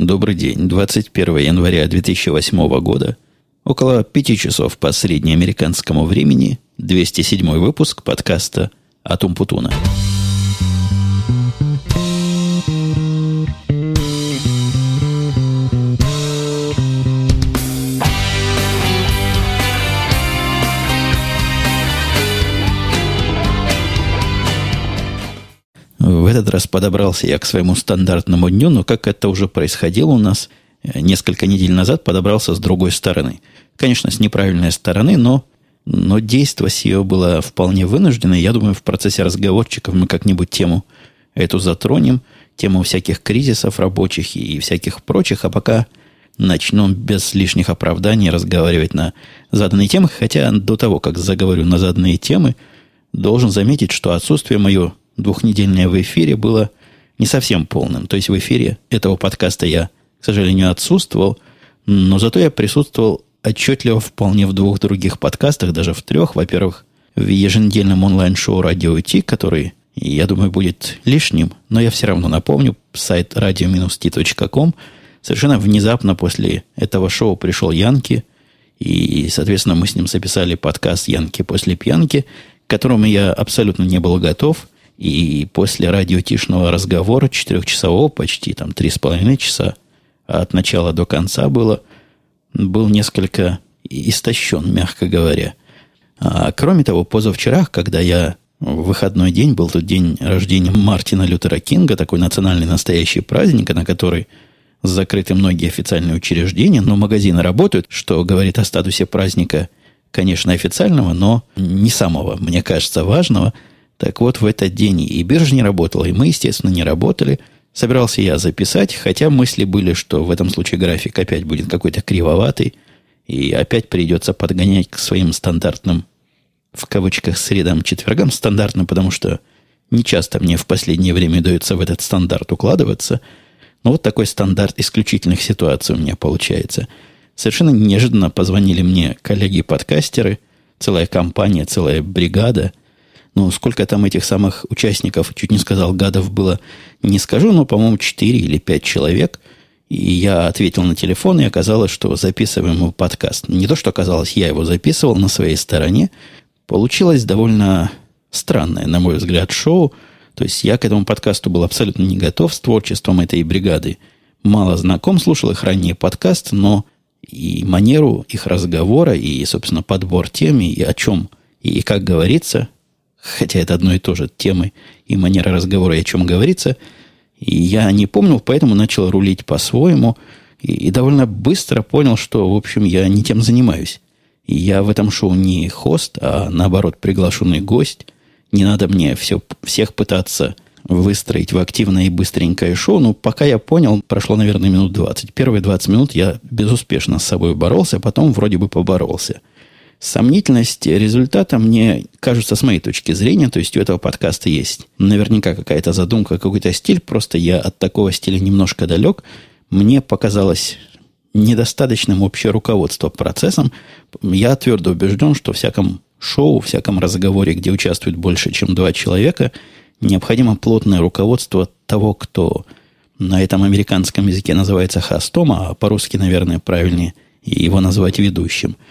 Добрый день. 21 января 2008 года. Около пяти часов по среднеамериканскому времени. 207 выпуск подкаста «Атум Путуна». В раз подобрался я к своему стандартному дню, но как это уже происходило у нас э, несколько недель назад, подобрался с другой стороны. Конечно, с неправильной стороны, но, но действие ее было вполне вынуждено. Я думаю, в процессе разговорчиков мы как-нибудь тему эту затронем, тему всяких кризисов рабочих и всяких прочих, а пока начнем без лишних оправданий разговаривать на заданные темы. Хотя до того, как заговорю на заданные темы, должен заметить, что отсутствие мое двухнедельное в эфире было не совсем полным. То есть в эфире этого подкаста я, к сожалению, отсутствовал, но зато я присутствовал отчетливо вполне в двух других подкастах, даже в трех. Во-первых, в еженедельном онлайн-шоу «Радио Ти», который, я думаю, будет лишним, но я все равно напомню, сайт radio-t.com. Совершенно внезапно после этого шоу пришел Янки, и, соответственно, мы с ним записали подкаст «Янки после пьянки», к которому я абсолютно не был готов – и после радиотишного разговора, четырехчасового, почти там три с половиной часа, от начала до конца было, был несколько истощен, мягко говоря. А кроме того, позавчера, когда я в выходной день, был тот день рождения Мартина Лютера Кинга, такой национальный настоящий праздник, на который закрыты многие официальные учреждения, но магазины работают, что говорит о статусе праздника, конечно, официального, но не самого, мне кажется, важного – так вот, в этот день и биржа не работала, и мы, естественно, не работали. Собирался я записать, хотя мысли были, что в этом случае график опять будет какой-то кривоватый, и опять придется подгонять к своим стандартным, в кавычках, средам, четвергам, стандартным, потому что не часто мне в последнее время удается в этот стандарт укладываться. Но вот такой стандарт исключительных ситуаций у меня получается. Совершенно неожиданно позвонили мне коллеги-подкастеры, целая компания, целая бригада – ну, сколько там этих самых участников, чуть не сказал, гадов было, не скажу, но, по-моему, 4 или 5 человек. И я ответил на телефон, и оказалось, что записываем ему подкаст. Не то, что оказалось, я его записывал на своей стороне. Получилось довольно странное, на мой взгляд, шоу. То есть я к этому подкасту был абсолютно не готов с творчеством этой бригады. Мало знаком, слушал их ранее подкаст, но и манеру их разговора, и, собственно, подбор тем, и о чем, и как говорится, хотя это одно и то же, темы и манера разговора, и о чем говорится, и я не помнил, поэтому начал рулить по-своему, и, и довольно быстро понял, что, в общем, я не тем занимаюсь. И я в этом шоу не хост, а наоборот приглашенный гость. Не надо мне все, всех пытаться выстроить в активное и быстренькое шоу. Но пока я понял, прошло, наверное, минут 20. Первые 20 минут я безуспешно с собой боролся, потом вроде бы поборолся. Сомнительность результата мне кажется, с моей точки зрения, то есть у этого подкаста есть наверняка какая-то задумка, какой-то стиль, просто я от такого стиля немножко далек. Мне показалось недостаточным общее руководство процессом. Я твердо убежден, что всяком шоу, всяком разговоре, где участвует больше, чем два человека, необходимо плотное руководство того, кто на этом американском языке называется хостом, а по-русски, наверное, правильнее его назвать ведущим –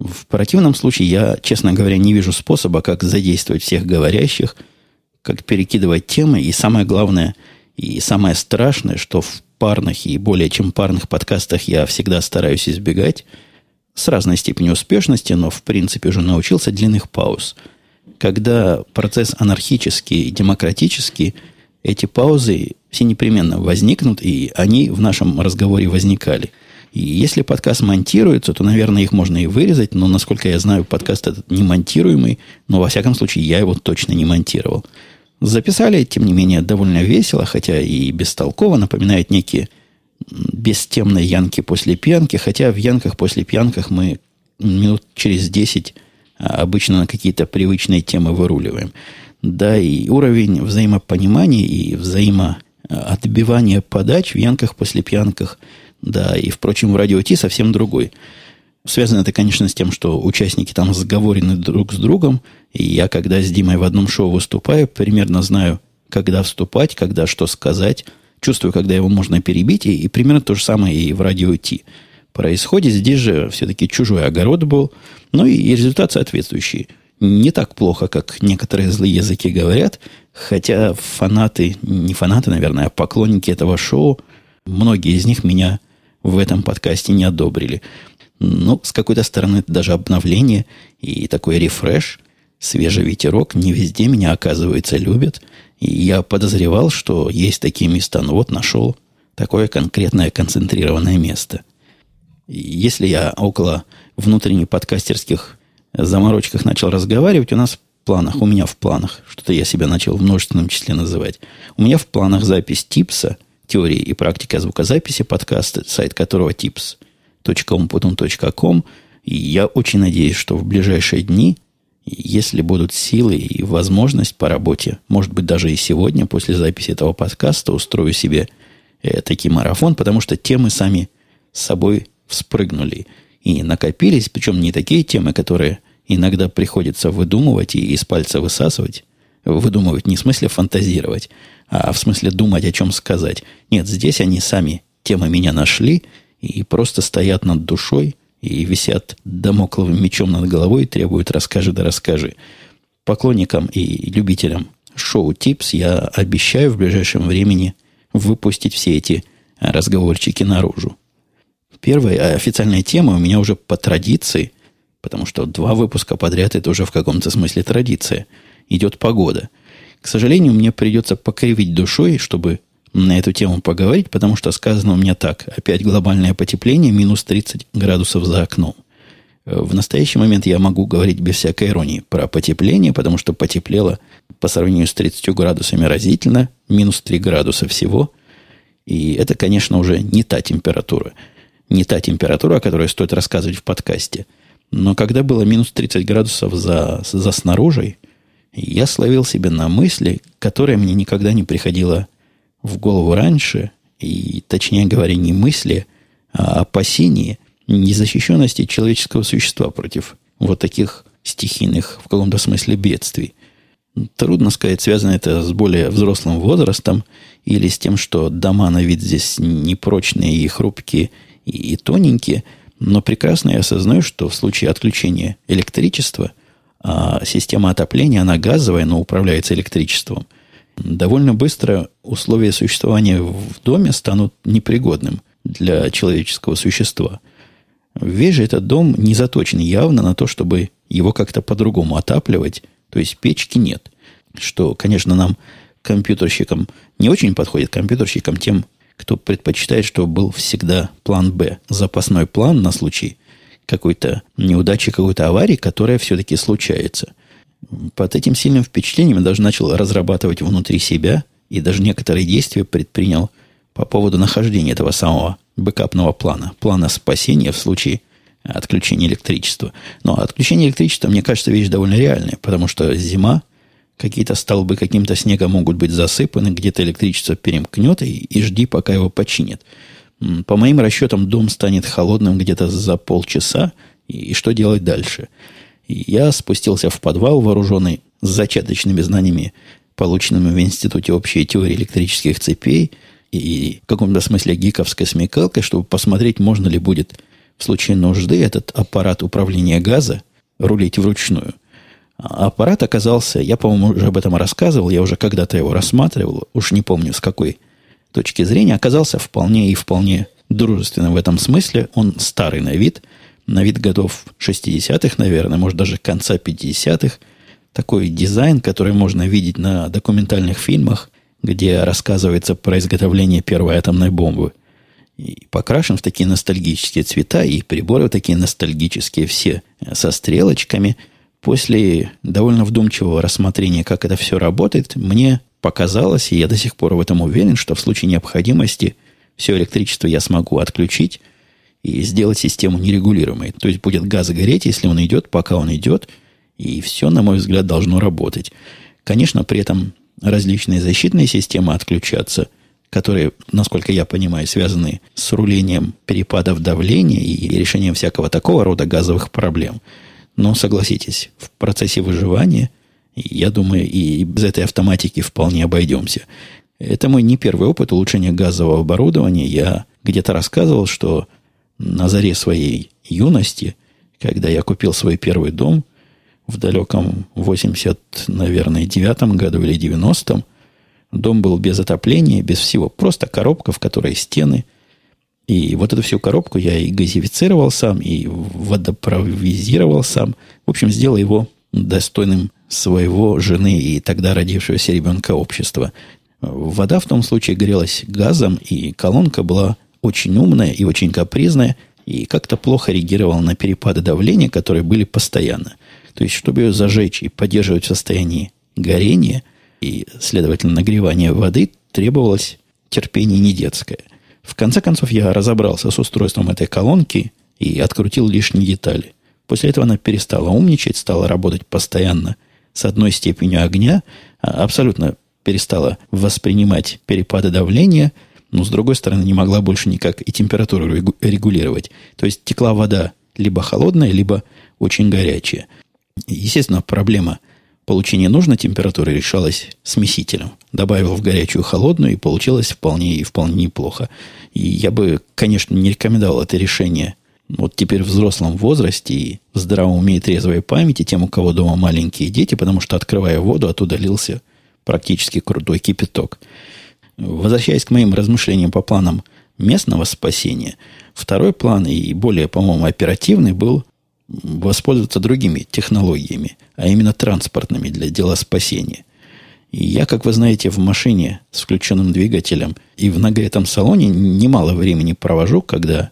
в противном случае я, честно говоря, не вижу способа, как задействовать всех говорящих, как перекидывать темы, и самое главное, и самое страшное, что в парных и более чем парных подкастах я всегда стараюсь избегать, с разной степенью успешности, но в принципе уже научился длинных пауз. Когда процесс анархический демократический, эти паузы все непременно возникнут, и они в нашем разговоре возникали – и если подкаст монтируется, то, наверное, их можно и вырезать, но, насколько я знаю, подкаст этот не монтируемый, но, во всяком случае, я его точно не монтировал. Записали, тем не менее, довольно весело, хотя и бестолково, напоминает некие бестемные янки после пьянки, хотя в янках после пьянках мы минут через 10 а, обычно на какие-то привычные темы выруливаем. Да, и уровень взаимопонимания и взаимоотбивания подач в янках после пьянках – да, и, впрочем, в радио Ти совсем другой. Связано это, конечно, с тем, что участники там сговорены друг с другом. И я, когда с Димой в одном шоу выступаю, примерно знаю, когда вступать, когда что сказать, чувствую, когда его можно перебить, и, и примерно то же самое и в радио Ти происходит. Здесь же все-таки чужой огород был, ну и, и результат соответствующий. Не так плохо, как некоторые злые языки говорят, хотя фанаты, не фанаты, наверное, а поклонники этого шоу, многие из них меня в этом подкасте не одобрили. Ну, с какой-то стороны, это даже обновление и такой рефреш, свежий ветерок. Не везде меня, оказывается, любят. И я подозревал, что есть такие места. Ну вот, нашел такое конкретное концентрированное место. Если я около внутренних подкастерских заморочках начал разговаривать, у нас планах, у меня в планах, что-то я себя начал в множественном числе называть, у меня в планах запись типса, теории и практика звукозаписи подкаста, сайт которого tips.com.com. И я очень надеюсь, что в ближайшие дни, если будут силы и возможность по работе, может быть, даже и сегодня, после записи этого подкаста, устрою себе э, таки марафон, потому что темы сами с собой вспрыгнули и накопились, причем не такие темы, которые иногда приходится выдумывать и из пальца высасывать. Выдумывать не в смысле фантазировать, а в смысле думать, о чем сказать. Нет, здесь они сами темы меня нашли и просто стоят над душой и висят домокловым мечом над головой и требуют «расскажи да расскажи». Поклонникам и любителям шоу «Типс» я обещаю в ближайшем времени выпустить все эти разговорчики наружу. Первая официальная тема у меня уже по традиции, потому что два выпуска подряд это уже в каком-то смысле традиция. Идет погода. К сожалению, мне придется покривить душой, чтобы на эту тему поговорить, потому что сказано у меня так. Опять глобальное потепление, минус 30 градусов за окном. В настоящий момент я могу говорить без всякой иронии про потепление, потому что потеплело по сравнению с 30 градусами разительно, минус 3 градуса всего. И это, конечно, уже не та температура не та температура, о которой стоит рассказывать в подкасте. Но когда было минус 30 градусов за, за снаружи, я словил себе на мысли, которая мне никогда не приходила в голову раньше, и, точнее говоря, не мысли, а опасения незащищенности человеческого существа против вот таких стихийных, в каком-то смысле, бедствий. Трудно сказать, связано это с более взрослым возрастом или с тем, что дома на вид здесь непрочные и хрупкие, и, тоненькие, но прекрасно я осознаю, что в случае отключения электричества, а система отопления, она газовая, но управляется электричеством, довольно быстро условия существования в доме станут непригодным для человеческого существа. Весь же этот дом не заточен явно на то, чтобы его как-то по-другому отапливать, то есть печки нет. Что, конечно, нам, компьютерщикам, не очень подходит, компьютерщикам тем кто предпочитает, чтобы был всегда план Б, запасной план на случай какой-то неудачи, какой-то аварии, которая все-таки случается. Под этим сильным впечатлением я даже начал разрабатывать внутри себя и даже некоторые действия предпринял по поводу нахождения этого самого бэкапного плана, плана спасения в случае отключения электричества. Но отключение электричества, мне кажется, вещь довольно реальная, потому что зима, Какие-то столбы каким-то снегом могут быть засыпаны, где-то электричество перемкнет, и, и жди, пока его починят. По моим расчетам, дом станет холодным где-то за полчаса, и, и что делать дальше? Я спустился в подвал, вооруженный зачаточными знаниями, полученными в Институте общей теории электрических цепей, и в каком-то смысле гиковской смекалкой, чтобы посмотреть, можно ли будет в случае нужды этот аппарат управления газа рулить вручную. Аппарат оказался, я, по-моему, уже об этом рассказывал, я уже когда-то его рассматривал, уж не помню с какой точки зрения, оказался вполне и вполне дружественным в этом смысле. Он старый на вид, на вид годов 60-х, наверное, может, даже конца 50-х. Такой дизайн, который можно видеть на документальных фильмах, где рассказывается про изготовление первой атомной бомбы. И покрашен в такие ностальгические цвета, и приборы такие ностальгические все, со стрелочками – После довольно вдумчивого рассмотрения, как это все работает, мне показалось, и я до сих пор в этом уверен, что в случае необходимости все электричество я смогу отключить и сделать систему нерегулируемой. То есть будет газ гореть, если он идет, пока он идет, и все, на мой взгляд, должно работать. Конечно, при этом различные защитные системы отключаться, которые, насколько я понимаю, связаны с рулением перепадов давления и решением всякого такого рода газовых проблем – но согласитесь, в процессе выживания, я думаю, и без этой автоматики вполне обойдемся. Это мой не первый опыт улучшения газового оборудования. Я где-то рассказывал, что на заре своей юности, когда я купил свой первый дом в далеком 80, наверное, девятом году или 90-м, дом был без отопления, без всего. Просто коробка, в которой стены. И вот эту всю коробку я и газифицировал сам, и водопровизировал сам. В общем, сделал его достойным своего жены и тогда родившегося ребенка общества. Вода в том случае грелась газом, и колонка была очень умная и очень капризная, и как-то плохо реагировала на перепады давления, которые были постоянно. То есть, чтобы ее зажечь и поддерживать в состоянии горения и, следовательно, нагревания воды, требовалось терпение не детское. В конце концов, я разобрался с устройством этой колонки и открутил лишние детали. После этого она перестала умничать, стала работать постоянно с одной степенью огня, а абсолютно перестала воспринимать перепады давления, но, с другой стороны, не могла больше никак и температуру регулировать. То есть текла вода либо холодная, либо очень горячая. Естественно, проблема получения нужной температуры решалась смесителем. Добавил в горячую холодную, и получилось вполне и вполне неплохо. И я бы, конечно, не рекомендовал это решение вот теперь в взрослом возрасте и в здравом уме и трезвой памяти тем, у кого дома маленькие дети, потому что, открывая воду, оттуда лился практически крутой кипяток. Возвращаясь к моим размышлениям по планам местного спасения, второй план и более, по-моему, оперативный был воспользоваться другими технологиями, а именно транспортными для дела спасения. И я, как вы знаете, в машине с включенным двигателем и в нагретом салоне немало времени провожу, когда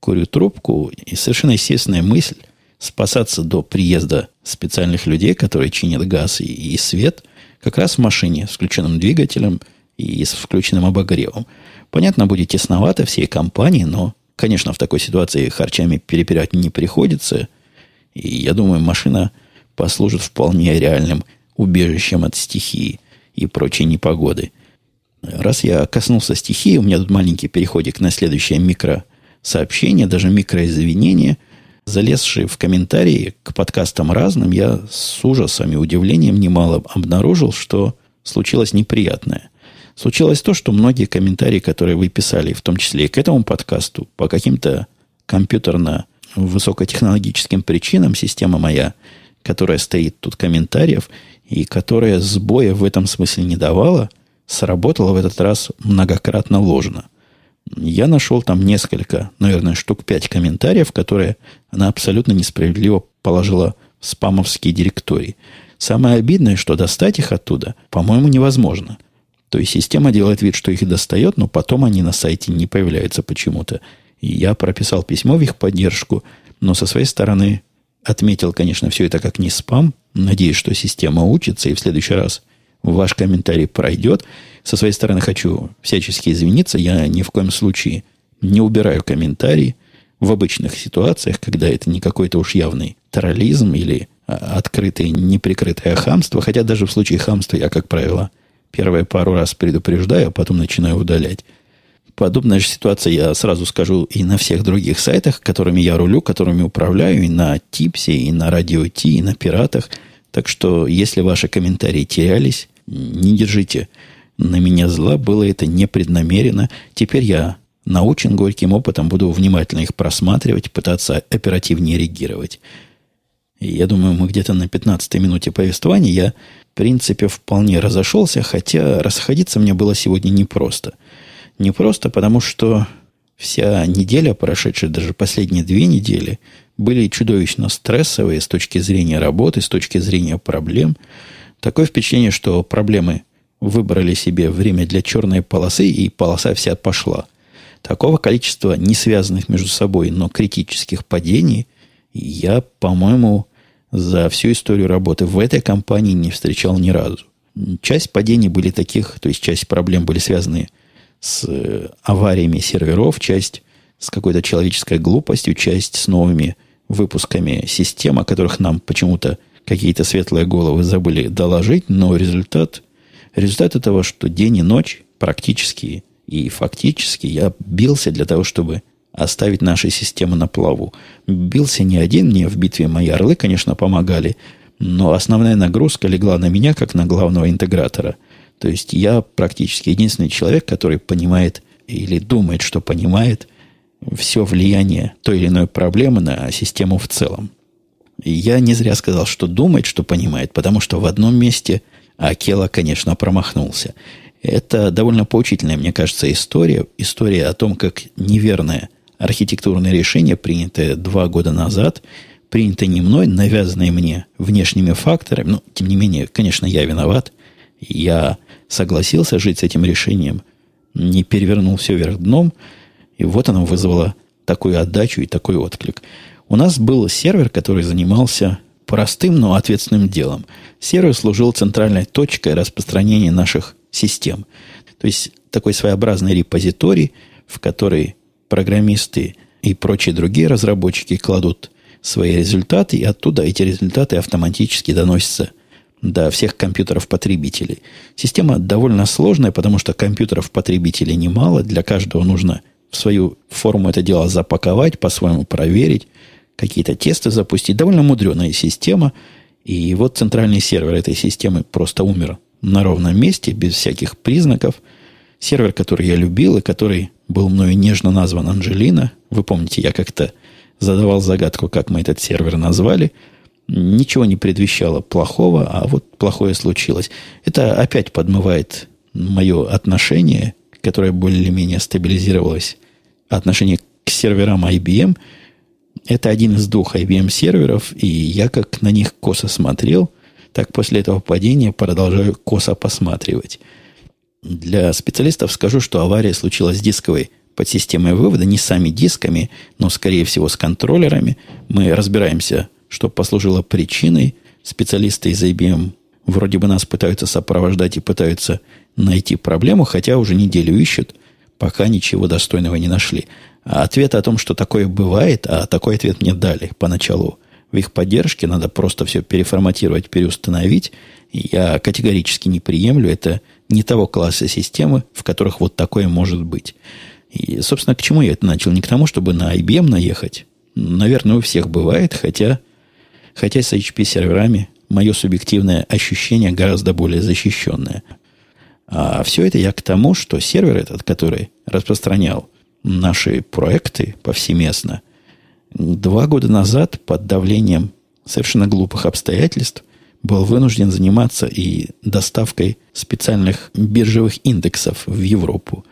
курю трубку, и совершенно естественная мысль спасаться до приезда специальных людей, которые чинят газ и, и свет, как раз в машине с включенным двигателем и с включенным обогревом. Понятно, будет тесновато всей компании, но, конечно, в такой ситуации харчами перепирать не приходится. И я думаю, машина послужит вполне реальным убежищем от стихии и прочей непогоды. Раз я коснулся стихии, у меня тут маленький переходик на следующее микросообщение, даже микроизвинение – залезший в комментарии к подкастам разным, я с ужасом и удивлением немало обнаружил, что случилось неприятное. Случилось то, что многие комментарии, которые вы писали, в том числе и к этому подкасту, по каким-то компьютерно-высокотехнологическим причинам система моя, которая стоит тут комментариев, и которая сбоя в этом смысле не давала, сработала в этот раз многократно ложно я нашел там несколько, наверное, штук пять комментариев, которые она абсолютно несправедливо положила в спамовские директории. Самое обидное, что достать их оттуда, по-моему, невозможно. То есть система делает вид, что их достает, но потом они на сайте не появляются почему-то. И я прописал письмо в их поддержку, но со своей стороны отметил, конечно, все это как не спам. Надеюсь, что система учится, и в следующий раз ваш комментарий пройдет. Со своей стороны хочу всячески извиниться. Я ни в коем случае не убираю комментарии в обычных ситуациях, когда это не какой-то уж явный терроризм или а, открытое, неприкрытое хамство. Хотя даже в случае хамства я, как правило, первые пару раз предупреждаю, а потом начинаю удалять. Подобная же ситуация, я сразу скажу, и на всех других сайтах, которыми я рулю, которыми управляю, и на Типсе, и на Радио Ти, и на Пиратах. Так что, если ваши комментарии терялись, не держите на меня зла, было это непреднамеренно. Теперь я научен горьким опытом, буду внимательно их просматривать, пытаться оперативнее реагировать. Я думаю, мы где-то на 15 минуте повествования я, в принципе, вполне разошелся, хотя расходиться мне было сегодня непросто. Непросто, потому что вся неделя, прошедшая даже последние две недели, были чудовищно стрессовые с точки зрения работы, с точки зрения проблем – Такое впечатление, что проблемы выбрали себе время для черной полосы, и полоса вся пошла. Такого количества не связанных между собой, но критических падений я, по-моему, за всю историю работы в этой компании не встречал ни разу. Часть падений были таких, то есть часть проблем были связаны с э, авариями серверов, часть с какой-то человеческой глупостью, часть с новыми выпусками систем, о которых нам почему-то какие-то светлые головы забыли доложить, но результат, результат этого, что день и ночь практически и фактически я бился для того, чтобы оставить наши системы на плаву. Бился не один, мне в битве мои орлы, конечно, помогали, но основная нагрузка легла на меня, как на главного интегратора. То есть я практически единственный человек, который понимает или думает, что понимает все влияние той или иной проблемы на систему в целом. Я не зря сказал, что думает, что понимает, потому что в одном месте Акела, конечно, промахнулся. Это довольно поучительная, мне кажется, история. История о том, как неверное архитектурное решение, принятое два года назад, принятое не мной, навязанное мне внешними факторами, но, тем не менее, конечно, я виноват. Я согласился жить с этим решением, не перевернул все вверх дном, и вот оно вызвало такую отдачу и такой отклик. У нас был сервер, который занимался простым, но ответственным делом. Сервер служил центральной точкой распространения наших систем. То есть такой своеобразный репозиторий, в который программисты и прочие другие разработчики кладут свои результаты, и оттуда эти результаты автоматически доносятся до всех компьютеров потребителей. Система довольно сложная, потому что компьютеров потребителей немало, для каждого нужно в свою форму это дело запаковать, по-своему проверить, какие-то тесты запустить. Довольно мудреная система. И вот центральный сервер этой системы просто умер на ровном месте, без всяких признаков. Сервер, который я любил и который был мною нежно назван Анжелина. Вы помните, я как-то задавал загадку, как мы этот сервер назвали. Ничего не предвещало плохого, а вот плохое случилось. Это опять подмывает мое отношение, которое более-менее стабилизировалось, отношение к серверам IBM – это один из двух IBM серверов, и я как на них косо смотрел, так после этого падения продолжаю косо посматривать. Для специалистов скажу, что авария случилась с дисковой подсистемой вывода, не сами дисками, но, скорее всего, с контроллерами. Мы разбираемся, что послужило причиной. Специалисты из IBM вроде бы нас пытаются сопровождать и пытаются найти проблему, хотя уже неделю ищут, пока ничего достойного не нашли. А ответ о том, что такое бывает, а такой ответ мне дали поначалу в их поддержке, надо просто все переформатировать, переустановить. Я категорически не приемлю. Это не того класса системы, в которых вот такое может быть. И, собственно, к чему я это начал? Не к тому, чтобы на IBM наехать. Наверное, у всех бывает, хотя, хотя с HP-серверами мое субъективное ощущение гораздо более защищенное. А все это я к тому, что сервер этот, который распространял наши проекты повсеместно, два года назад под давлением совершенно глупых обстоятельств был вынужден заниматься и доставкой специальных биржевых индексов в Европу.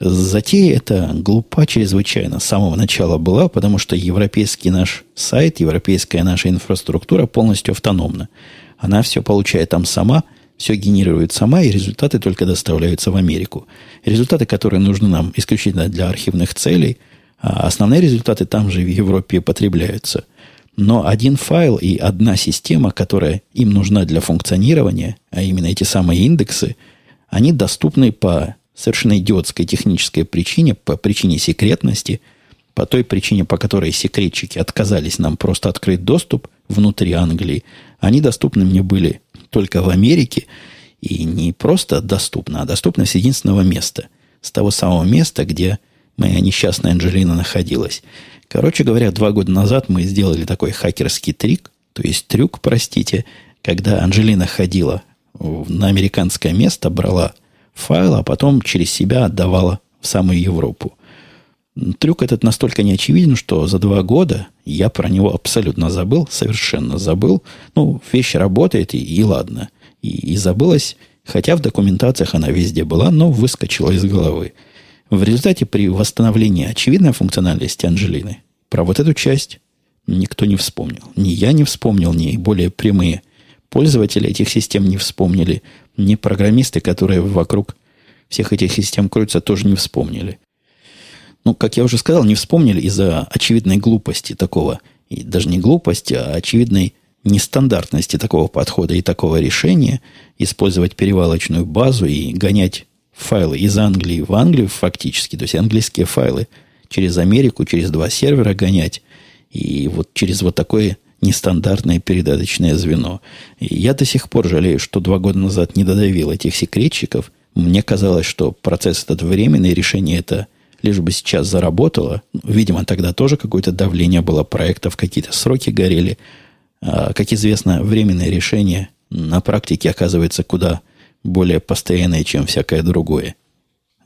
Затея эта глупа чрезвычайно с самого начала была, потому что европейский наш сайт, европейская наша инфраструктура полностью автономна. Она все получает там сама – все генерирует сама, и результаты только доставляются в Америку. Результаты, которые нужны нам исключительно для архивных целей, а основные результаты там же в Европе потребляются. Но один файл и одна система, которая им нужна для функционирования, а именно эти самые индексы, они доступны по совершенно идиотской технической причине, по причине секретности, по той причине, по которой секретчики отказались нам просто открыть доступ внутри Англии, они доступны мне были только в Америке, и не просто доступна, а доступна с единственного места. С того самого места, где моя несчастная Анджелина находилась. Короче говоря, два года назад мы сделали такой хакерский трик, то есть трюк, простите, когда Анджелина ходила на американское место, брала файл, а потом через себя отдавала в самую Европу. Трюк этот настолько неочевиден, что за два года я про него абсолютно забыл, совершенно забыл. Ну, вещь работает, и, и ладно. И, и забылась, хотя в документациях она везде была, но выскочила из головы. В результате при восстановлении очевидной функциональности Анжелины. Про вот эту часть никто не вспомнил. Ни я не вспомнил, ни более прямые пользователи этих систем не вспомнили, ни программисты, которые вокруг всех этих систем крутятся, тоже не вспомнили. Ну, как я уже сказал, не вспомнили из-за очевидной глупости такого, и даже не глупости, а очевидной нестандартности такого подхода и такого решения, использовать перевалочную базу и гонять файлы из Англии в Англию фактически, то есть английские файлы через Америку, через два сервера гонять, и вот через вот такое нестандартное передаточное звено. И я до сих пор жалею, что два года назад не додавил этих секретчиков. Мне казалось, что процесс этот временный, решение это – лишь бы сейчас заработала. Видимо, тогда тоже какое-то давление было проектов, какие-то сроки горели. А, как известно, временное решение на практике оказывается куда более постоянные, чем всякое другое.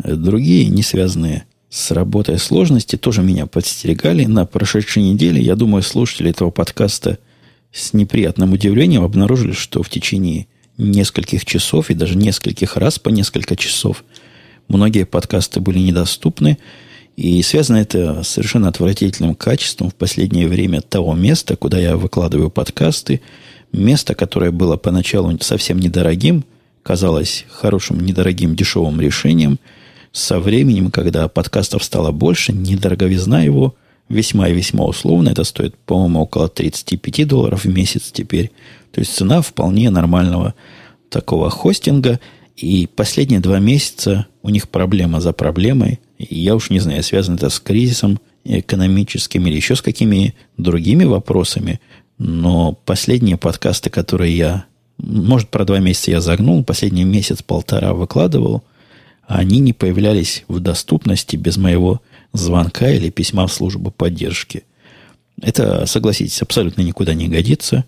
Другие, не связанные с работой сложности, тоже меня подстерегали. На прошедшей неделе, я думаю, слушатели этого подкаста с неприятным удивлением обнаружили, что в течение нескольких часов и даже нескольких раз по несколько часов многие подкасты были недоступны. И связано это с совершенно отвратительным качеством в последнее время того места, куда я выкладываю подкасты. Место, которое было поначалу совсем недорогим, казалось хорошим, недорогим, дешевым решением. Со временем, когда подкастов стало больше, недороговизна его весьма и весьма условно. Это стоит, по-моему, около 35 долларов в месяц теперь. То есть цена вполне нормального такого хостинга. И последние два месяца у них проблема за проблемой. И я уж не знаю, связано это с кризисом экономическим или еще с какими другими вопросами. Но последние подкасты, которые я... Может, про два месяца я загнул, последний месяц-полтора выкладывал, они не появлялись в доступности без моего звонка или письма в службу поддержки. Это, согласитесь, абсолютно никуда не годится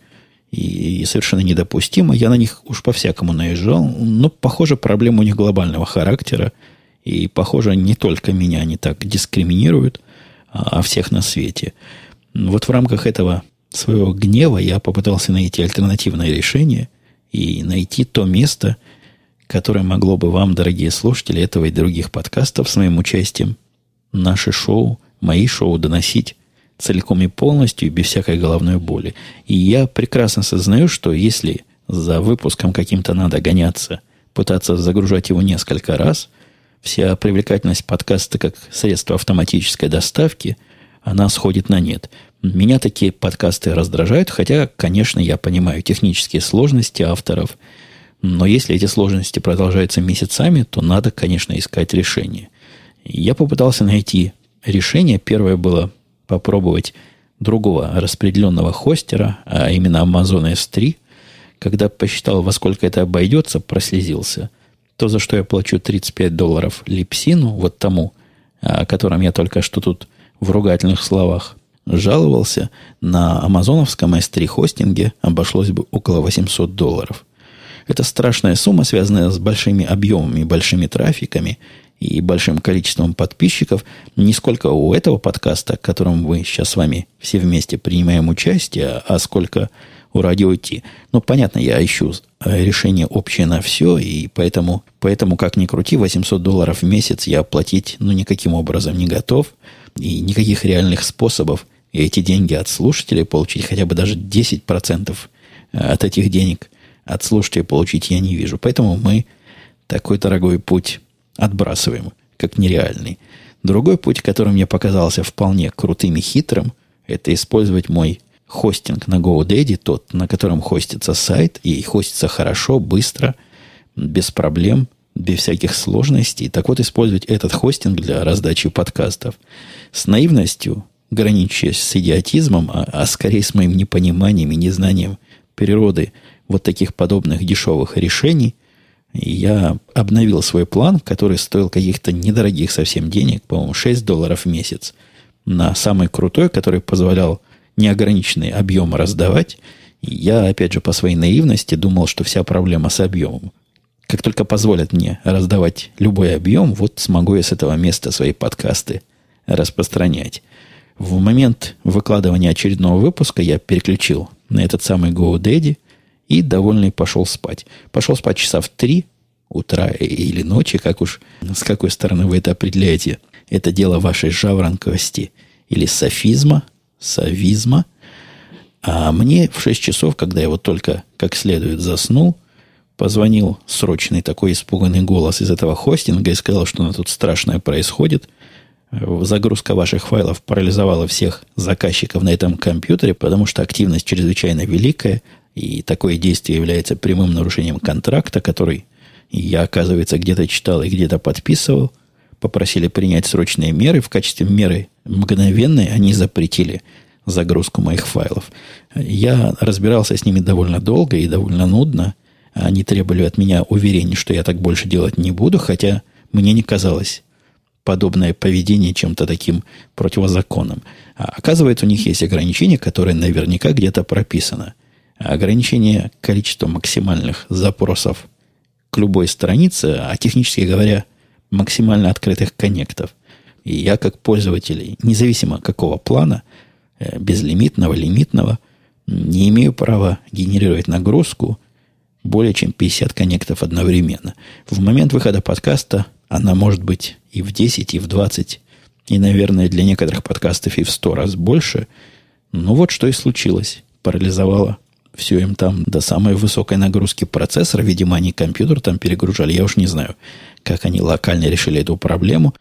и, и совершенно недопустимо. Я на них уж по-всякому наезжал, но, похоже, проблема у них глобального характера. И, похоже, не только меня они так дискриминируют, а, а всех на свете. Вот в рамках этого своего гнева я попытался найти альтернативное решение и найти то место, которое могло бы вам, дорогие слушатели этого и других подкастов с моим участием, наше шоу, мои шоу доносить целиком и полностью, без всякой головной боли. И я прекрасно сознаю, что если за выпуском каким-то надо гоняться, пытаться загружать его несколько раз, вся привлекательность подкаста как средство автоматической доставки, она сходит на нет. Меня такие подкасты раздражают, хотя, конечно, я понимаю технические сложности авторов, но если эти сложности продолжаются месяцами, то надо, конечно, искать решение. Я попытался найти решение. Первое было попробовать другого распределенного хостера, а именно Amazon S3. Когда посчитал, во сколько это обойдется, прослезился. То, за что я плачу 35 долларов Липсину, вот тому, о котором я только что тут в ругательных словах жаловался, на амазоновском S3 хостинге обошлось бы около 800 долларов. Это страшная сумма, связанная с большими объемами, большими трафиками и большим количеством подписчиков, не сколько у этого подкаста, в котором мы сейчас с вами все вместе принимаем участие, а сколько у радио Ти. Ну, понятно, я ищу э, решение общее на все, и поэтому, поэтому, как ни крути, 800 долларов в месяц я оплатить, ну, никаким образом не готов, и никаких реальных способов эти деньги от слушателей получить, хотя бы даже 10% э, от этих денег от слушателей получить я не вижу. Поэтому мы такой дорогой путь отбрасываем, как нереальный. Другой путь, который мне показался вполне крутым и хитрым, это использовать мой хостинг на GoDaddy, тот, на котором хостится сайт, и хостится хорошо, быстро, без проблем, без всяких сложностей. Так вот, использовать этот хостинг для раздачи подкастов с наивностью, граничащей с идиотизмом, а, а скорее с моим непониманием и незнанием природы вот таких подобных дешевых решений – я обновил свой план, который стоил каких-то недорогих совсем денег, по-моему, 6 долларов в месяц, на самый крутой, который позволял неограниченный объем раздавать. Я, опять же, по своей наивности думал, что вся проблема с объемом. Как только позволят мне раздавать любой объем, вот смогу я с этого места свои подкасты распространять. В момент выкладывания очередного выпуска я переключил на этот самый GoDaddy – и довольный пошел спать. Пошел спать часа в три утра или ночи, как уж, с какой стороны вы это определяете. Это дело вашей жаворонковости или софизма, совизма. А мне в 6 часов, когда я вот только как следует заснул, позвонил срочный такой испуганный голос из этого хостинга и сказал, что на тут страшное происходит. Загрузка ваших файлов парализовала всех заказчиков на этом компьютере, потому что активность чрезвычайно великая, и такое действие является прямым нарушением контракта, который я, оказывается, где-то читал и где-то подписывал. Попросили принять срочные меры. В качестве меры мгновенной они запретили загрузку моих файлов. Я разбирался с ними довольно долго и довольно нудно. Они требовали от меня уверений, что я так больше делать не буду, хотя мне не казалось подобное поведение чем-то таким противозаконным. А оказывается, у них есть ограничения, которые наверняка где-то прописаны – ограничение количества максимальных запросов к любой странице, а технически говоря, максимально открытых коннектов. И я как пользователь, независимо какого плана, э, безлимитного, лимитного, не имею права генерировать нагрузку более чем 50 коннектов одновременно. В момент выхода подкаста она может быть и в 10, и в 20, и, наверное, для некоторых подкастов и в 100 раз больше. Ну вот что и случилось. Парализовало все им там до самой высокой нагрузки процессора. Видимо, они компьютер там перегружали. Я уж не знаю, как они локально решили эту проблему.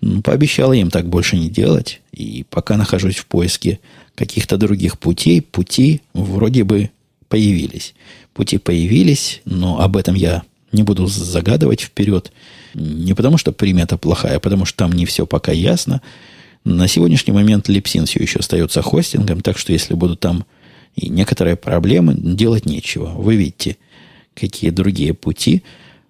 Ну, пообещал им так больше не делать. И пока нахожусь в поиске каких-то других путей, пути вроде бы появились. Пути появились, но об этом я не буду загадывать вперед. Не потому, что примета плохая, а потому что там не все пока ясно. На сегодняшний момент Липсин все еще остается хостингом, так что если будут там и некоторые проблемы, делать нечего. Вы видите, какие другие пути.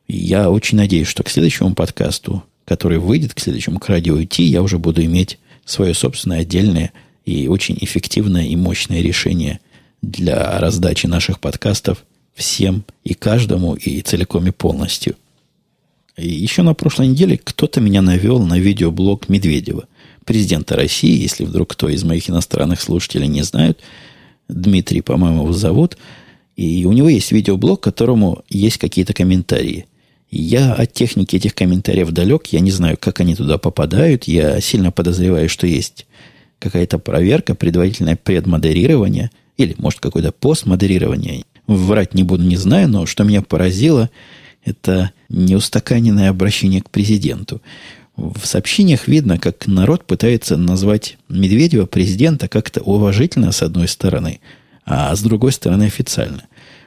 Я очень надеюсь, что к следующему подкасту, который выйдет, к следующему к радио идти, я уже буду иметь свое собственное отдельное и очень эффективное и мощное решение для раздачи наших подкастов всем и каждому, и целиком и полностью. И еще на прошлой неделе кто-то меня навел на видеоблог Медведева, президента России, если вдруг кто из моих иностранных слушателей не знает, Дмитрий, по-моему, его зовут, и у него есть видеоблог, которому есть какие-то комментарии. Я от техники этих комментариев далек, я не знаю, как они туда попадают, я сильно подозреваю, что есть какая-то проверка, предварительное предмодерирование, или, может, какое-то постмодерирование, врать не буду, не знаю, но что меня поразило, это неустаканенное обращение к президенту. В сообщениях видно, как народ пытается назвать Медведева президента как-то уважительно с одной стороны, а с другой стороны официально.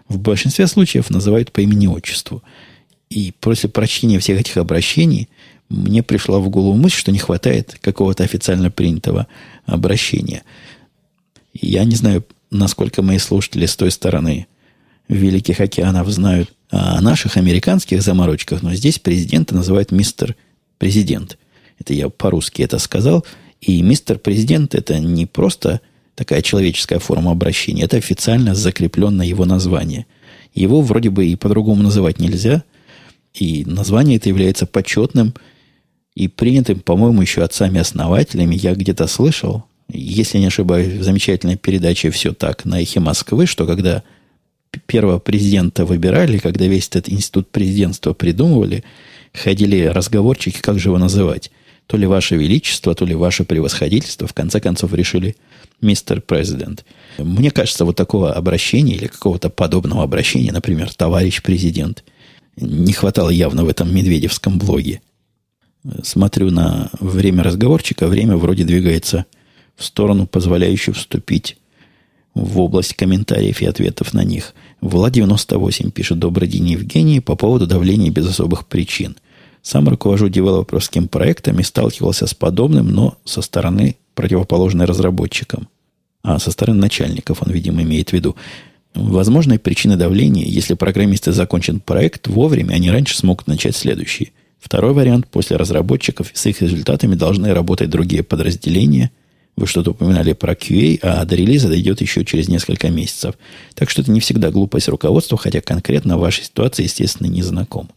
В большинстве случаев называют по имени-отчеству. И после прочтения всех этих обращений мне пришла в голову мысль, что не хватает какого-то официально принятого обращения. Я не знаю, насколько мои слушатели с той стороны Великих океанов знают о наших американских заморочках, но здесь президента называют мистер президент. Это я по-русски это сказал. И мистер президент это не просто такая человеческая форма обращения, это официально закрепленное его название. Его вроде бы и по-другому называть нельзя, и название это является почетным и принятым, по-моему, еще отцами-основателями. Я где-то слышал, если не ошибаюсь, в замечательной передаче «Все так» на эхе Москвы, что когда первого президента выбирали, когда весь этот институт президентства придумывали, ходили разговорчики, как же его называть. То ли Ваше Величество, то ли Ваше Превосходительство. В конце концов решили мистер президент. Мне кажется, вот такого обращения или какого-то подобного обращения, например, товарищ президент, не хватало явно в этом медведевском блоге. Смотрю на время разговорчика, время вроде двигается в сторону, позволяющую вступить в область комментариев и ответов на них. Влад98 пишет «Добрый день, Евгений. По поводу давления без особых причин. Сам руковожу девелоперским проектом и сталкивался с подобным, но со стороны противоположной разработчикам. А со стороны начальников он, видимо, имеет в виду. Возможной причиной давления, если программисты закончат проект вовремя, они раньше смогут начать следующий. Второй вариант, после разработчиков с их результатами должны работать другие подразделения – вы что-то упоминали про QA, а до релиза дойдет еще через несколько месяцев. Так что это не всегда глупость руководства, хотя конкретно вашей ситуации, естественно, не знаком.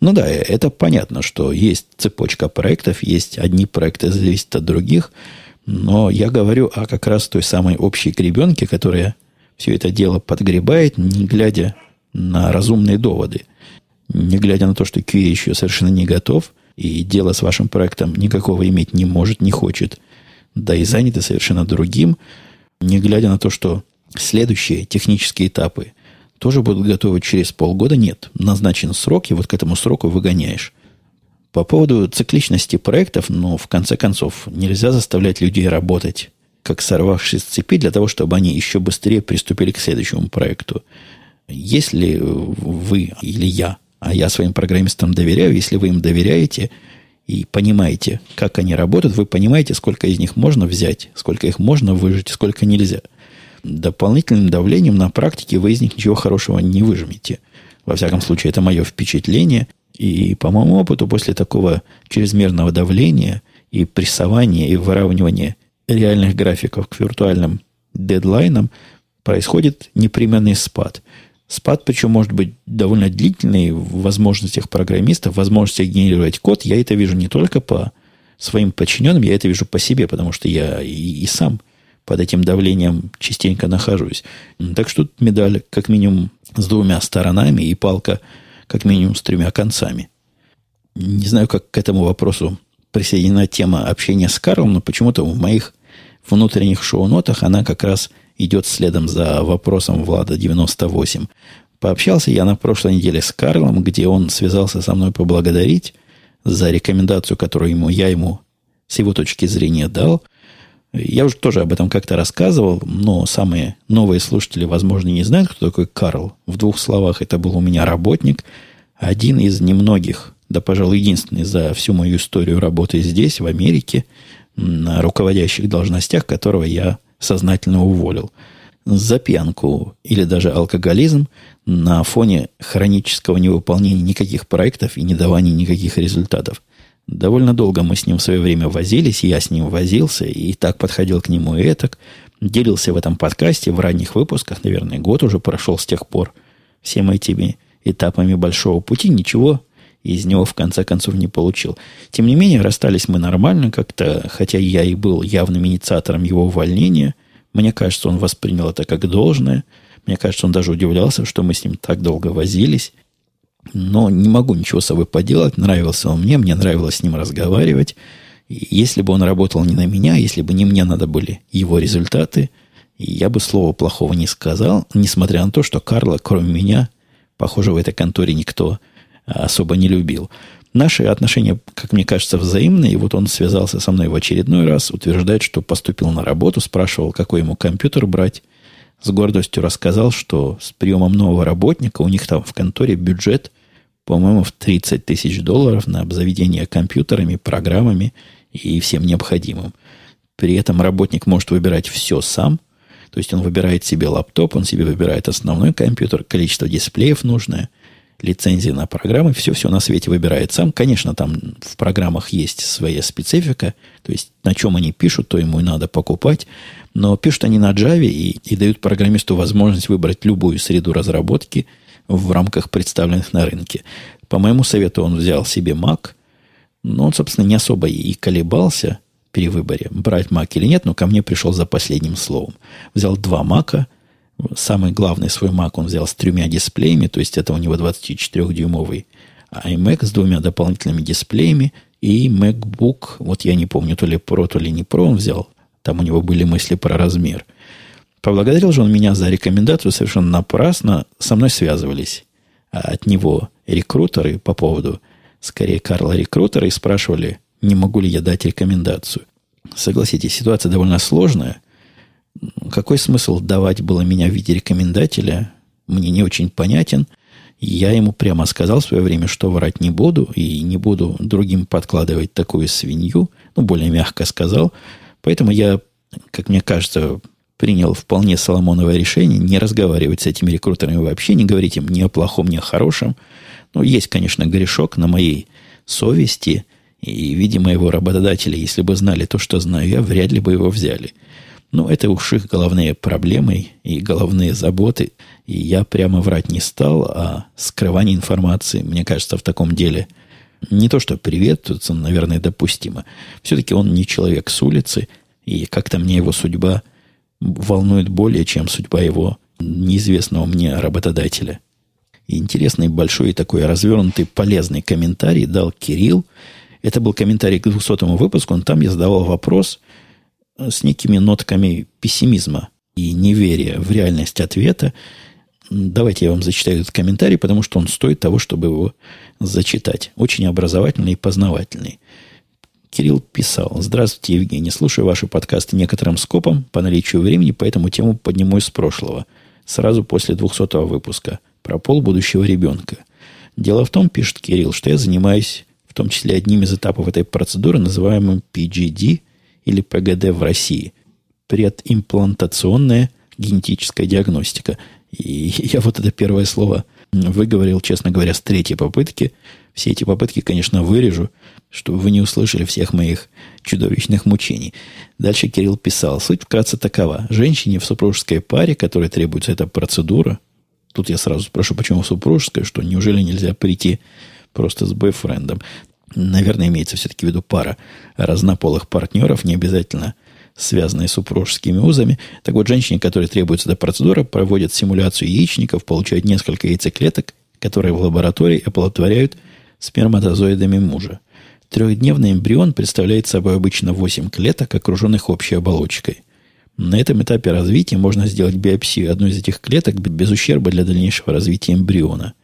Ну да, это понятно, что есть цепочка проектов, есть одни проекты зависят от других, но я говорю о как раз той самой общей гребенке, которая все это дело подгребает, не глядя на разумные доводы, не глядя на то, что QA еще совершенно не готов, и дело с вашим проектом никакого иметь не может, не хочет – да и заняты совершенно другим, не глядя на то, что следующие технические этапы тоже будут готовы через полгода. Нет, назначен срок, и вот к этому сроку выгоняешь. По поводу цикличности проектов, ну, в конце концов, нельзя заставлять людей работать, как сорвавшись с цепи, для того, чтобы они еще быстрее приступили к следующему проекту. Если вы или я, а я своим программистам доверяю, если вы им доверяете – и понимаете, как они работают, вы понимаете, сколько из них можно взять, сколько их можно выжить, сколько нельзя. Дополнительным давлением на практике вы из них ничего хорошего не выжмете. Во всяком случае, это мое впечатление. И по моему опыту, после такого чрезмерного давления и прессования, и выравнивания реальных графиков к виртуальным дедлайнам, происходит непременный спад. Спад, причем, может быть довольно длительный в возможностях программистов, возможностях генерировать код. Я это вижу не только по своим подчиненным, я это вижу по себе, потому что я и, и сам под этим давлением частенько нахожусь. Так что тут медаль как минимум с двумя сторонами и палка как минимум с тремя концами. Не знаю, как к этому вопросу присоединена тема общения с Карлом, но почему-то в моих внутренних шоу-нотах она как раз идет следом за вопросом Влада 98. Пообщался я на прошлой неделе с Карлом, где он связался со мной поблагодарить за рекомендацию, которую ему, я ему с его точки зрения дал. Я уже тоже об этом как-то рассказывал, но самые новые слушатели, возможно, не знают, кто такой Карл. В двух словах, это был у меня работник, один из немногих, да, пожалуй, единственный за всю мою историю работы здесь, в Америке, на руководящих должностях, которого я сознательно уволил. За пьянку или даже алкоголизм на фоне хронического невыполнения никаких проектов и недавания никаких результатов. Довольно долго мы с ним в свое время возились, я с ним возился, и так подходил к нему и этак. Делился в этом подкасте в ранних выпусках, наверное, год уже прошел с тех пор, всеми этими этапами большого пути, ничего из него в конце концов не получил. Тем не менее, расстались мы нормально как-то, хотя я и был явным инициатором его увольнения. Мне кажется, он воспринял это как должное. Мне кажется, он даже удивлялся, что мы с ним так долго возились. Но не могу ничего с собой поделать. Нравился он мне, мне нравилось с ним разговаривать. Если бы он работал не на меня, если бы не мне надо были его результаты, я бы слова плохого не сказал, несмотря на то, что Карла, кроме меня, похоже, в этой конторе никто особо не любил. Наши отношения, как мне кажется, взаимные. И вот он связался со мной в очередной раз, утверждает, что поступил на работу, спрашивал, какой ему компьютер брать. С гордостью рассказал, что с приемом нового работника у них там в конторе бюджет, по-моему, в 30 тысяч долларов на обзаведение компьютерами, программами и всем необходимым. При этом работник может выбирать все сам. То есть он выбирает себе лаптоп, он себе выбирает основной компьютер, количество дисплеев нужное – лицензии на программы, все-все на свете выбирает сам. Конечно, там в программах есть своя специфика, то есть на чем они пишут, то ему и надо покупать. Но пишут они на Java и, и дают программисту возможность выбрать любую среду разработки в рамках представленных на рынке. По моему совету он взял себе Mac, но он, собственно, не особо и колебался при выборе, брать Mac или нет, но ко мне пришел за последним словом. Взял два Mac, Самый главный свой Mac он взял с тремя дисплеями, то есть это у него 24-дюймовый iMac с двумя дополнительными дисплеями и MacBook, вот я не помню, то ли Pro, то ли не Pro он взял, там у него были мысли про размер. Поблагодарил же он меня за рекомендацию совершенно напрасно, со мной связывались а от него рекрутеры по поводу, скорее, Карла рекрутера и спрашивали, не могу ли я дать рекомендацию. Согласитесь, ситуация довольно сложная, какой смысл давать было меня в виде рекомендателя, мне не очень понятен. Я ему прямо сказал в свое время, что врать не буду, и не буду другим подкладывать такую свинью. Ну, более мягко сказал. Поэтому я, как мне кажется, принял вполне соломоновое решение не разговаривать с этими рекрутерами вообще, не говорить им ни о плохом, ни о хорошем. Ну, есть, конечно, грешок на моей совести, и, видимо, его работодатели, если бы знали то, что знаю я, вряд ли бы его взяли. Ну, это уж их головные проблемы и головные заботы. И я прямо врать не стал, а скрывание информации, мне кажется, в таком деле не то, что приветствуется, наверное, допустимо. Все-таки он не человек с улицы, и как-то мне его судьба волнует более, чем судьба его неизвестного мне работодателя. И интересный, большой такой развернутый, полезный комментарий дал Кирилл. Это был комментарий к 200 выпуску. Он там я задавал вопрос – с некими нотками пессимизма и неверия в реальность ответа. Давайте я вам зачитаю этот комментарий, потому что он стоит того, чтобы его зачитать. Очень образовательный и познавательный. Кирилл писал. Здравствуйте, Евгений. Слушаю ваши подкасты некоторым скопом по наличию времени, поэтому тему подниму из прошлого. Сразу после 200 выпуска. Про пол будущего ребенка. Дело в том, пишет Кирилл, что я занимаюсь в том числе одним из этапов этой процедуры, называемым PGD – или ПГД в России. Предимплантационная генетическая диагностика. И я вот это первое слово выговорил, честно говоря, с третьей попытки. Все эти попытки, конечно, вырежу, чтобы вы не услышали всех моих чудовищных мучений. Дальше Кирилл писал. Суть вкратце такова. Женщине в супружеской паре, которой требуется эта процедура, Тут я сразу спрошу, почему супружеская, что неужели нельзя прийти просто с бойфрендом? Наверное, имеется все-таки в виду пара разнополых партнеров, не обязательно связанные супружескими узами. Так вот, женщине, которой требуется эта процедура, проводят симуляцию яичников, получают несколько яйцеклеток, которые в лаборатории оплодотворяют сперматозоидами мужа. Трехдневный эмбрион представляет собой обычно 8 клеток, окруженных общей оболочкой. На этом этапе развития можно сделать биопсию одной из этих клеток без ущерба для дальнейшего развития эмбриона.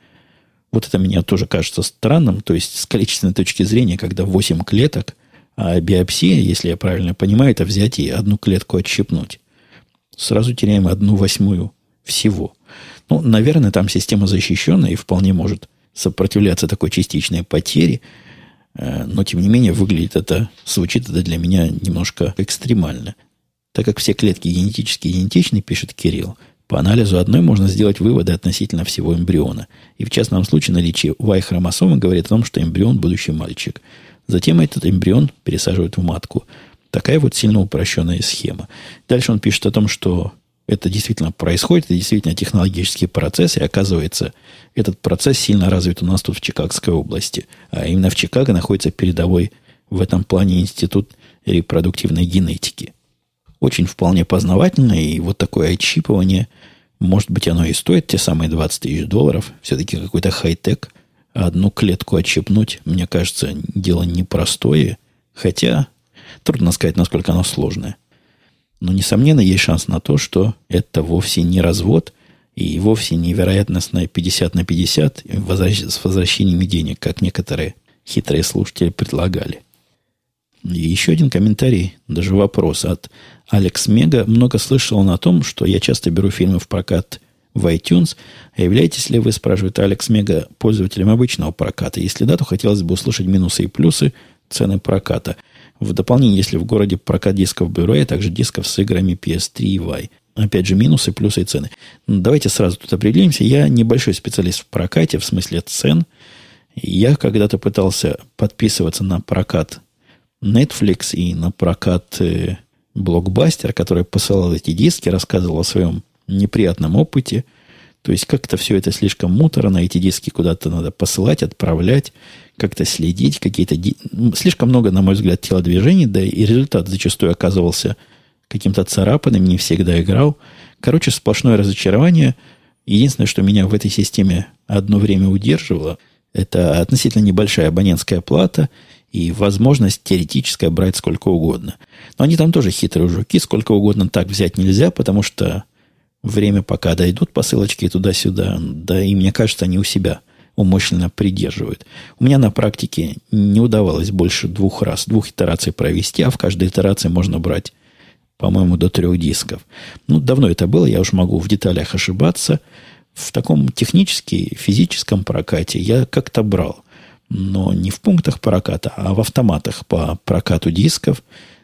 Вот это мне тоже кажется странным, то есть с количественной точки зрения, когда 8 клеток, а биопсия, если я правильно понимаю, это взять и одну клетку отщипнуть. Сразу теряем одну восьмую всего. Ну, наверное, там система защищенная и вполне может сопротивляться такой частичной потере, э, но, тем не менее, выглядит это, звучит это для меня немножко экстремально. Так как все клетки генетически идентичны, пишет Кирилл, по анализу одной можно сделать выводы относительно всего эмбриона. И в частном случае наличие Y-хромосомы говорит о том, что эмбрион – будущий мальчик. Затем этот эмбрион пересаживают в матку. Такая вот сильно упрощенная схема. Дальше он пишет о том, что это действительно происходит, это действительно технологический процесс, и оказывается, этот процесс сильно развит у нас тут в Чикагской области. А именно в Чикаго находится передовой в этом плане институт репродуктивной генетики – очень вполне познавательно, и вот такое отщипывание, может быть, оно и стоит те самые 20 тысяч долларов. Все-таки какой-то хай-тек. Одну клетку отщипнуть, мне кажется, дело непростое. Хотя, трудно сказать, насколько оно сложное. Но, несомненно, есть шанс на то, что это вовсе не развод и вовсе не вероятностное 50 на 50 с возвращениями денег, как некоторые хитрые слушатели предлагали. И еще один комментарий, даже вопрос от Алекс Мега. Много слышал о том, что я часто беру фильмы в прокат в iTunes. А являетесь ли вы, спрашивает Алекс Мега, пользователем обычного проката? Если да, то хотелось бы услышать минусы и плюсы цены проката. В дополнение, если в городе прокат дисков бюро, а также дисков с играми PS3 и Y. Опять же, минусы, плюсы и цены. Давайте сразу тут определимся. Я небольшой специалист в прокате, в смысле цен. Я когда-то пытался подписываться на прокат Netflix и на прокат э, блокбастер, который посылал эти диски, рассказывал о своем неприятном опыте. То есть как-то все это слишком муторно, эти диски куда-то надо посылать, отправлять, как-то следить, какие-то... Ди... Слишком много, на мой взгляд, телодвижений, да и результат зачастую оказывался каким-то царапанным, не всегда играл. Короче, сплошное разочарование. Единственное, что меня в этой системе одно время удерживало, это относительно небольшая абонентская плата – и возможность теоретическая брать сколько угодно. Но они там тоже хитрые жуки, сколько угодно так взять нельзя, потому что время пока дойдут посылочки туда-сюда, да и мне кажется, они у себя умышленно придерживают. У меня на практике не удавалось больше двух раз, двух итераций провести, а в каждой итерации можно брать, по-моему, до трех дисков. Ну, давно это было, я уж могу в деталях ошибаться. В таком технически, физическом прокате я как-то брал – но не в пунктах проката, а в автоматах по прокату дисков.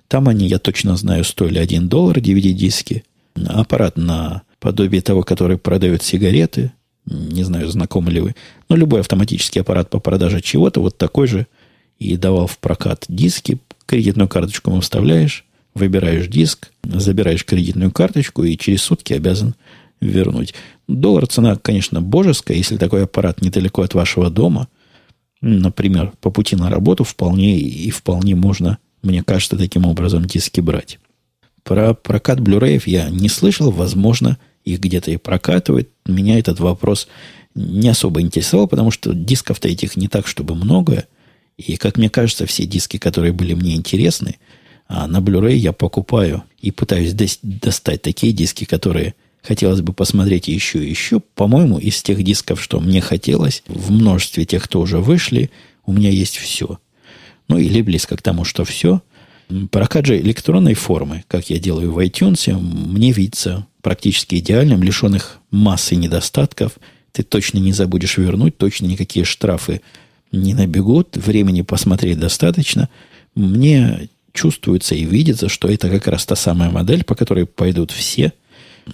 Там они, я точно знаю, стоили 1 доллар DVD-диски. Аппарат на подобие того, который продает сигареты. Не знаю, знакомы ли вы. Но любой автоматический аппарат по продаже чего-то вот такой же и давал в прокат диски. Кредитную карточку ему вставляешь, выбираешь диск, забираешь кредитную карточку и через сутки обязан вернуть. Доллар цена, конечно, божеская, если такой аппарат недалеко от вашего дома – например, по пути на работу вполне и вполне можно, мне кажется, таким образом диски брать. Про прокат Blu-ray я не слышал, возможно, их где-то и прокатывают. Меня этот вопрос не особо интересовал, потому что дисков-то этих не так, чтобы много. И, как мне кажется, все диски, которые были мне интересны, а на Blu-ray я покупаю и пытаюсь достать такие диски, которые хотелось бы посмотреть еще и еще. По-моему, из тех дисков, что мне хотелось, в множестве тех, кто уже вышли, у меня есть все. Ну, или близко к тому, что все. Прокат же электронной формы, как я делаю в iTunes, мне видится практически идеальным, лишенных массы недостатков. Ты точно не забудешь вернуть, точно никакие штрафы не набегут, времени посмотреть достаточно. Мне чувствуется и видится, что это как раз та самая модель, по которой пойдут все –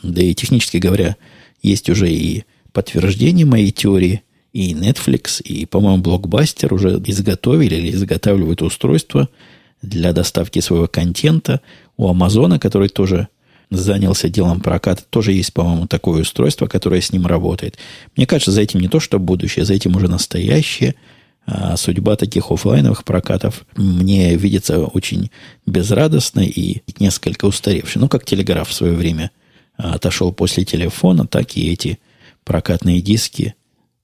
да и технически говоря, есть уже и подтверждение моей теории, и Netflix, и, по-моему, Blockbuster уже изготовили или изготавливают устройство для доставки своего контента. У Амазона, который тоже занялся делом проката. Тоже есть, по-моему, такое устройство, которое с ним работает. Мне кажется, за этим не то, что будущее, за этим уже настоящее. А судьба таких офлайновых прокатов мне видится очень безрадостной и несколько устаревшей. Ну, как телеграф в свое время отошел после телефона, так и эти прокатные диски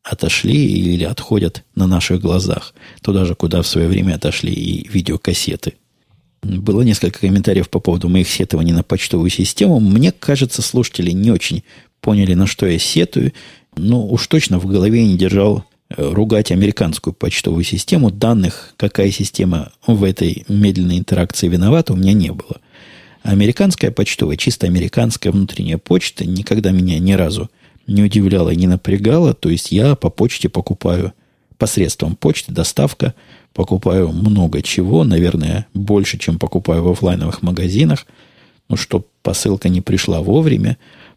отошли или отходят на наших глазах. Туда же, куда в свое время отошли и видеокассеты. Было несколько комментариев по поводу моих сетований на почтовую систему. Мне кажется, слушатели не очень поняли, на что я сетую. Но уж точно в голове не держал э, ругать американскую почтовую систему. Данных, какая система в этой медленной интеракции виновата, у меня не было. Американская почтовая, чисто американская внутренняя почта никогда меня ни разу не удивляла и не напрягала. То есть я по почте покупаю посредством почты, доставка – покупаю много чего, наверное, больше, чем покупаю в офлайновых магазинах, ну, чтобы посылка не пришла вовремя.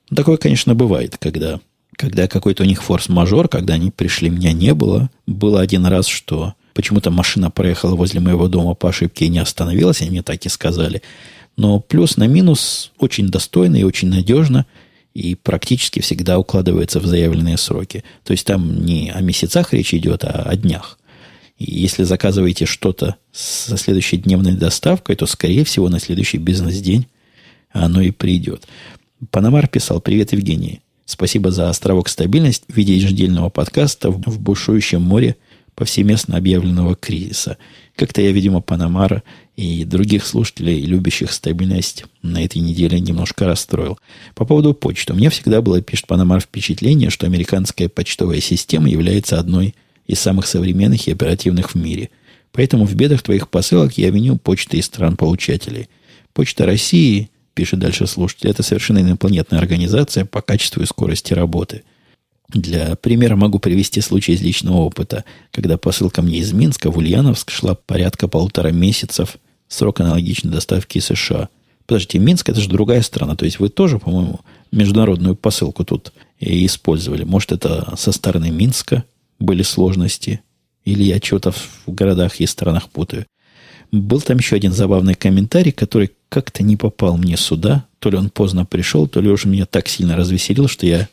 Ну, такое, конечно, бывает, когда, когда какой-то у них форс-мажор, когда они пришли, меня не было. Было один раз, что почему-то машина проехала возле моего дома по ошибке и не остановилась, они мне так и сказали. Но плюс на минус очень достойно и очень надежно и практически всегда укладывается в заявленные сроки. То есть там не о месяцах речь идет, а о днях. И если заказываете что-то со следующей дневной доставкой, то, скорее всего, на следующий бизнес-день оно и придет. Панамар писал «Привет, Евгений. Спасибо за островок стабильность в виде еженедельного подкаста в бушующем море повсеместно объявленного кризиса. Как-то я, видимо, Панамара и других слушателей, любящих стабильность, на этой неделе немножко расстроил. По поводу почты. Меня всегда было, пишет Панамар, впечатление, что американская почтовая система является одной из самых современных и оперативных в мире. Поэтому в бедах твоих посылок я виню почты из стран-получателей. Почта России, пишет дальше слушатель, это совершенно инопланетная организация по качеству и скорости работы. Для примера могу привести случай из личного опыта, когда посылка мне из Минска в Ульяновск шла порядка полутора месяцев, срок аналогичной доставки из США. Подождите, Минск это же другая страна, то есть вы тоже, по-моему, международную посылку тут использовали. Может, это со стороны Минска были сложности. Или я что-то в городах и странах путаю. Был там еще один забавный комментарий, который как-то не попал мне сюда. То ли он поздно пришел, то ли уже меня так сильно развеселил, что я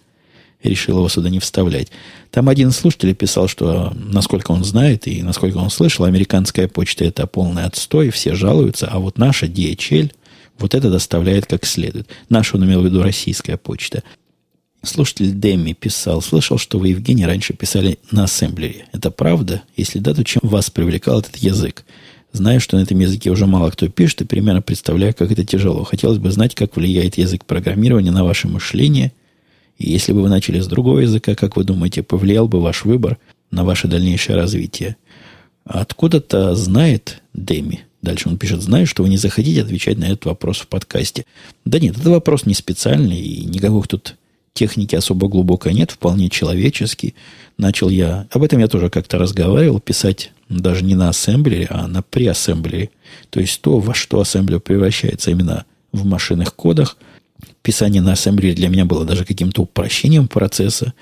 решил его сюда не вставлять. Там один слушатель писал, что насколько он знает и насколько он слышал, американская почта это полный отстой, все жалуются, а вот наша DHL вот это доставляет как следует. Наша, он имел в виду российская почта. Слушатель Дэми писал, слышал, что вы, Евгений, раньше писали на ассемблере. Это правда? Если да, то чем вас привлекал этот язык? Знаю, что на этом языке уже мало кто пишет, и примерно представляю, как это тяжело. Хотелось бы знать, как влияет язык программирования на ваше мышление. И если бы вы начали с другого языка, как вы думаете, повлиял бы ваш выбор на ваше дальнейшее развитие? Откуда-то знает Дэми, Дальше он пишет, знаю, что вы не захотите отвечать на этот вопрос в подкасте. Да нет, это вопрос не специальный, и никаких тут техники особо глубокой нет, вполне человеческий. Начал я, об этом я тоже как-то разговаривал, писать даже не на ассемблере, а на преассемблере. То есть то, во что ассемблер превращается именно в машинных кодах. Писание на ассемблере для меня было даже каким-то упрощением процесса.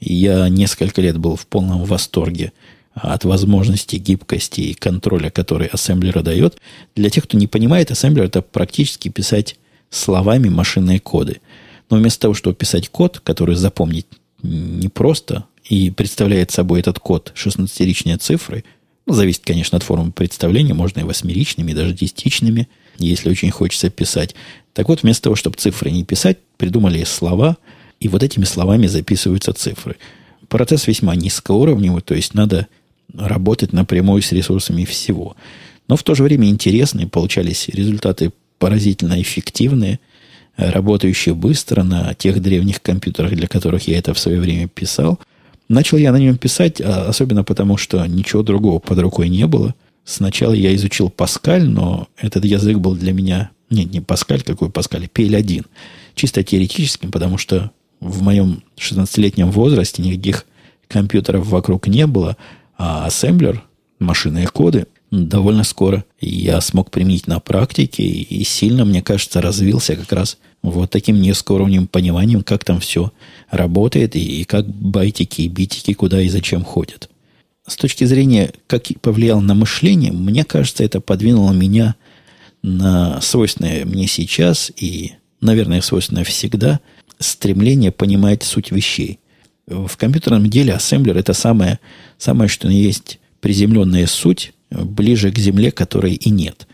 Я несколько лет был в полном восторге от возможности гибкости и контроля, который ассемблер дает. Для тех, кто не понимает, ассемблер это практически писать словами машинные коды – но вместо того, чтобы писать код, который запомнить непросто, и представляет собой этот код 16-ричные цифры, ну, зависит, конечно, от формы представления, можно и восьмеричными, и даже десятичными, если очень хочется писать. Так вот, вместо того, чтобы цифры не писать, придумали слова, и вот этими словами записываются цифры. Процесс весьма низкоуровневый, то есть надо работать напрямую с ресурсами всего. Но в то же время интересные, получались результаты поразительно эффективные – работающий быстро на тех древних компьютерах, для которых я это в свое время писал. Начал я на нем писать, а особенно потому, что ничего другого под рукой не было. Сначала я изучил Паскаль, но этот язык был для меня... Нет, не Паскаль, какой Паскаль, PL1. Чисто теоретическим, потому что в моем 16-летнем возрасте никаких компьютеров вокруг не было, а ассемблер, машинные коды, довольно скоро я смог применить на практике и сильно, мне кажется, развился как раз вот таким низкоуровневым пониманием, как там все работает и как байтики и битики куда и зачем ходят. С точки зрения, как повлиял на мышление, мне кажется, это подвинуло меня на свойственное мне сейчас и наверное, свойственно всегда, стремление понимать суть вещей. В компьютерном деле ассемблер – это самое, самое, что есть приземленная суть, ближе к земле, которой и нет.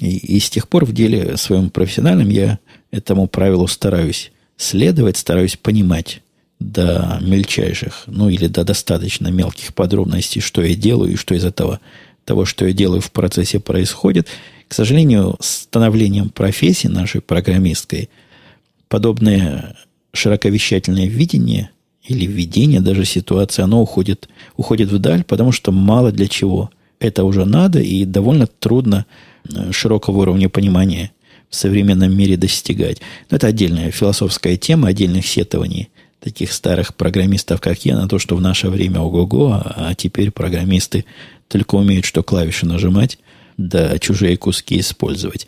И, и с тех пор в деле своем профессиональном я этому правилу стараюсь следовать, стараюсь понимать до мельчайших, ну или до достаточно мелких подробностей, что я делаю и что из этого того, что я делаю в процессе происходит. К сожалению, с становлением профессии нашей программистской подобное широковещательное видение или видение даже ситуации, оно уходит, уходит вдаль, потому что мало для чего это уже надо и довольно трудно э, широкого уровня понимания в современном мире достигать. Но это отдельная философская тема, отдельных сетований таких старых программистов, как я, на то, что в наше время ого-го, а теперь программисты только умеют, что клавиши нажимать, да чужие куски использовать.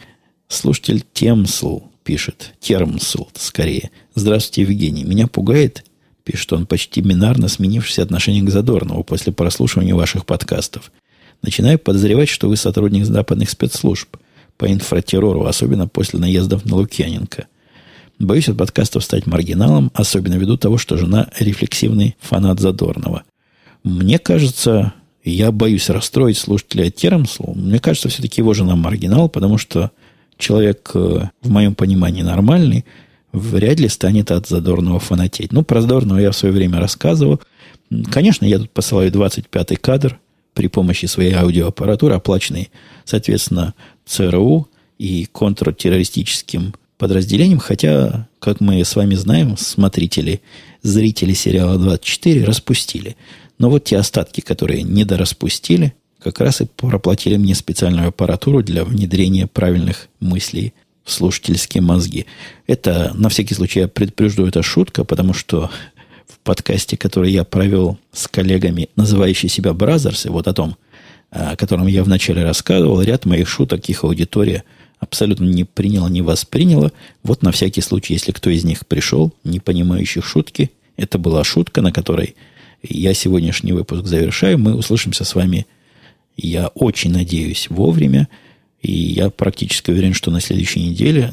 Слушатель Темсл пишет, Термсл скорее. Здравствуйте, Евгений. Меня пугает, пишет он, почти минарно сменившееся отношение к Задорнову после прослушивания ваших подкастов. Начинаю подозревать, что вы сотрудник западных спецслужб по инфратеррору, особенно после наездов на Лукьяненко – Боюсь от подкастов стать маргиналом, особенно ввиду того, что жена рефлексивный фанат Задорнова. Мне кажется, я боюсь расстроить слушателя Термслу. Мне кажется, все-таки его жена маргинал, потому что человек, э, в моем понимании, нормальный, вряд ли станет от Задорнова фанатеть. Ну, про Задорнова я в свое время рассказывал. Конечно, я тут посылаю 25-й кадр при помощи своей аудиоаппаратуры, оплаченной, соответственно, ЦРУ и контртеррористическим подразделением, хотя, как мы с вами знаем, смотрители, зрители сериала 24 распустили. Но вот те остатки, которые недораспустили, как раз и проплатили мне специальную аппаратуру для внедрения правильных мыслей в слушательские мозги. Это, на всякий случай, я предупрежду, это шутка, потому что в подкасте, который я провел с коллегами, называющий себя Бразерсы, вот о том, о котором я вначале рассказывал, ряд моих шуток их аудитория – абсолютно не приняла, не восприняла. Вот на всякий случай, если кто из них пришел, не понимающих шутки, это была шутка, на которой я сегодняшний выпуск завершаю. Мы услышимся с вами, я очень надеюсь, вовремя. И я практически уверен, что на следующей неделе,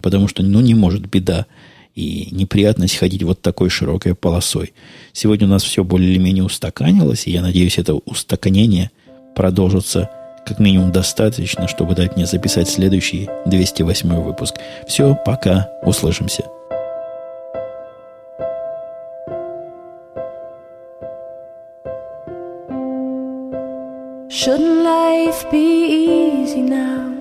потому что, ну, не может беда и неприятность ходить вот такой широкой полосой. Сегодня у нас все более или менее устаканилось, и я надеюсь, это устаканение продолжится как минимум достаточно, чтобы дать мне записать следующий 208 выпуск. Все, пока, услышимся. Shouldn't life be easy now?